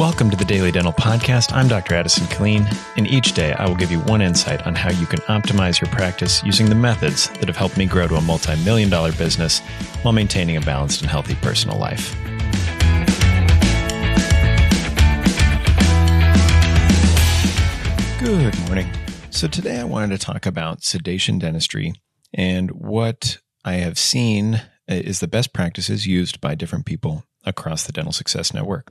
Welcome to the Daily Dental Podcast. I'm Dr. Addison Killeen, and each day I will give you one insight on how you can optimize your practice using the methods that have helped me grow to a multi million dollar business while maintaining a balanced and healthy personal life. Good morning. So, today I wanted to talk about sedation dentistry and what I have seen is the best practices used by different people across the Dental Success Network.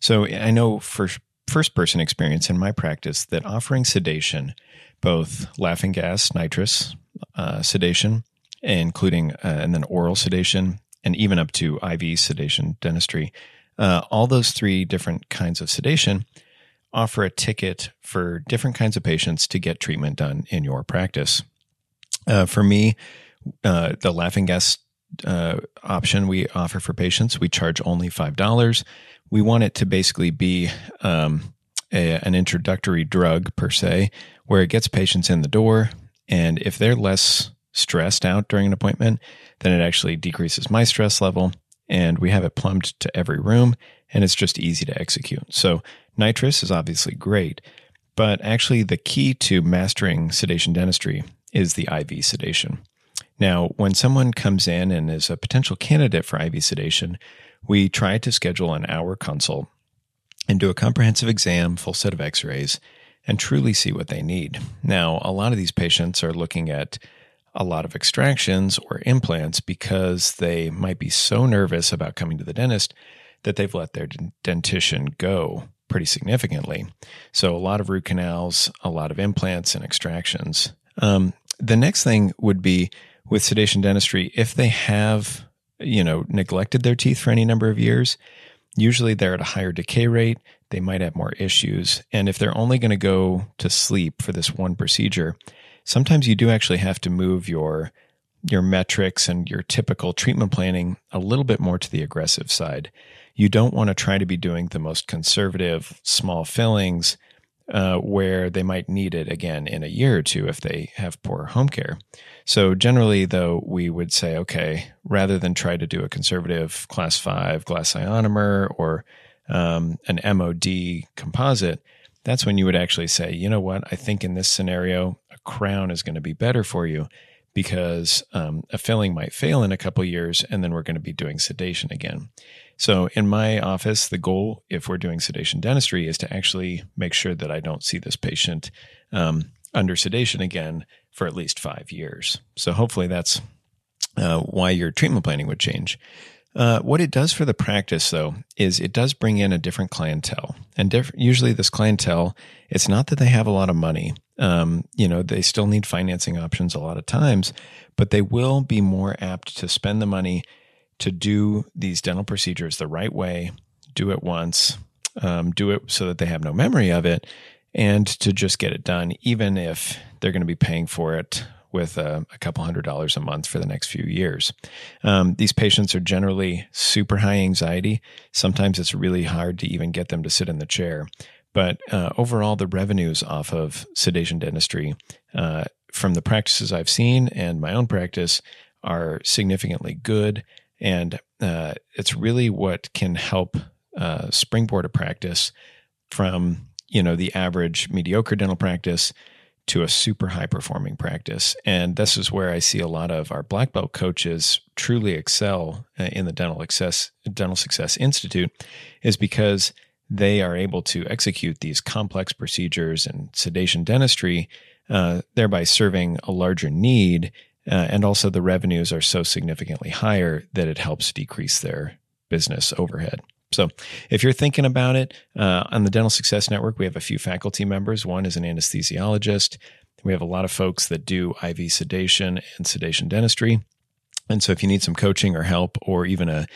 So I know for first person experience in my practice that offering sedation, both laughing gas, nitrous uh, sedation, including uh, and then oral sedation, and even up to IV sedation dentistry, uh, all those three different kinds of sedation offer a ticket for different kinds of patients to get treatment done in your practice. Uh, for me, uh, the laughing gas uh, option we offer for patients, we charge only $5 we want it to basically be um, a, an introductory drug per se, where it gets patients in the door. And if they're less stressed out during an appointment, then it actually decreases my stress level. And we have it plumbed to every room, and it's just easy to execute. So, nitrous is obviously great, but actually, the key to mastering sedation dentistry is the IV sedation. Now, when someone comes in and is a potential candidate for IV sedation, we try to schedule an hour consult and do a comprehensive exam, full set of x rays, and truly see what they need. Now, a lot of these patients are looking at a lot of extractions or implants because they might be so nervous about coming to the dentist that they've let their dentition go pretty significantly. So, a lot of root canals, a lot of implants and extractions. Um, the next thing would be with sedation dentistry, if they have you know, neglected their teeth for any number of years, usually they're at a higher decay rate. They might have more issues. And if they're only going to go to sleep for this one procedure, sometimes you do actually have to move your your metrics and your typical treatment planning a little bit more to the aggressive side. You don't want to try to be doing the most conservative small fillings uh, where they might need it again in a year or two if they have poor home care. So generally, though, we would say, okay, rather than try to do a conservative class five glass ionomer or um, an MOD composite, that's when you would actually say, you know what, I think in this scenario, a crown is going to be better for you because um, a filling might fail in a couple years and then we're going to be doing sedation again. So in my office, the goal, if we're doing sedation dentistry, is to actually make sure that I don't see this patient um, under sedation again for at least five years. So hopefully that's uh, why your treatment planning would change. Uh, what it does for the practice, though, is it does bring in a different clientele, and diff- usually this clientele, it's not that they have a lot of money. Um, you know, they still need financing options a lot of times, but they will be more apt to spend the money to do these dental procedures the right way, do it once, um, do it so that they have no memory of it, and to just get it done, even if they're going to be paying for it with a, a, couple hundred dollars a month for the next few years. Um, these patients are generally super high anxiety. Sometimes it's really hard to even get them to sit in the chair. But uh, overall, the revenues off of sedation dentistry uh, from the practices I've seen and my own practice are significantly good. And uh, it's really what can help uh, springboard a practice from you know the average mediocre dental practice to a super high performing practice. And this is where I see a lot of our black belt coaches truly excel uh, in the Dental Success Dental Success Institute is because they are able to execute these complex procedures and sedation dentistry, uh, thereby serving a larger need uh, and also, the revenues are so significantly higher that it helps decrease their business overhead. So, if you're thinking about it, uh, on the Dental Success Network, we have a few faculty members. One is an anesthesiologist. We have a lot of folks that do IV sedation and sedation dentistry. And so, if you need some coaching or help, or even a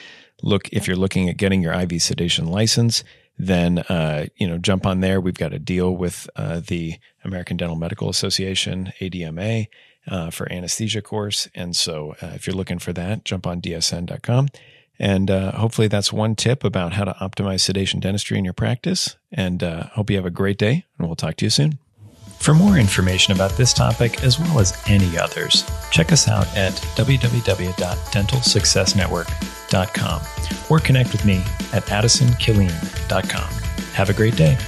look, if you're looking at getting your IV sedation license, then uh, you know jump on there. We've got a deal with uh, the American Dental Medical Association (ADMA) uh, for anesthesia course. And so uh, if you're looking for that, jump on dsn.com. And uh, hopefully that's one tip about how to optimize sedation dentistry in your practice. And uh, hope you have a great day, and we'll talk to you soon. For more information about this topic, as well as any others, check us out at www.dentalsuccessnetwork.com or connect with me at addisonkilleen.com. Have a great day.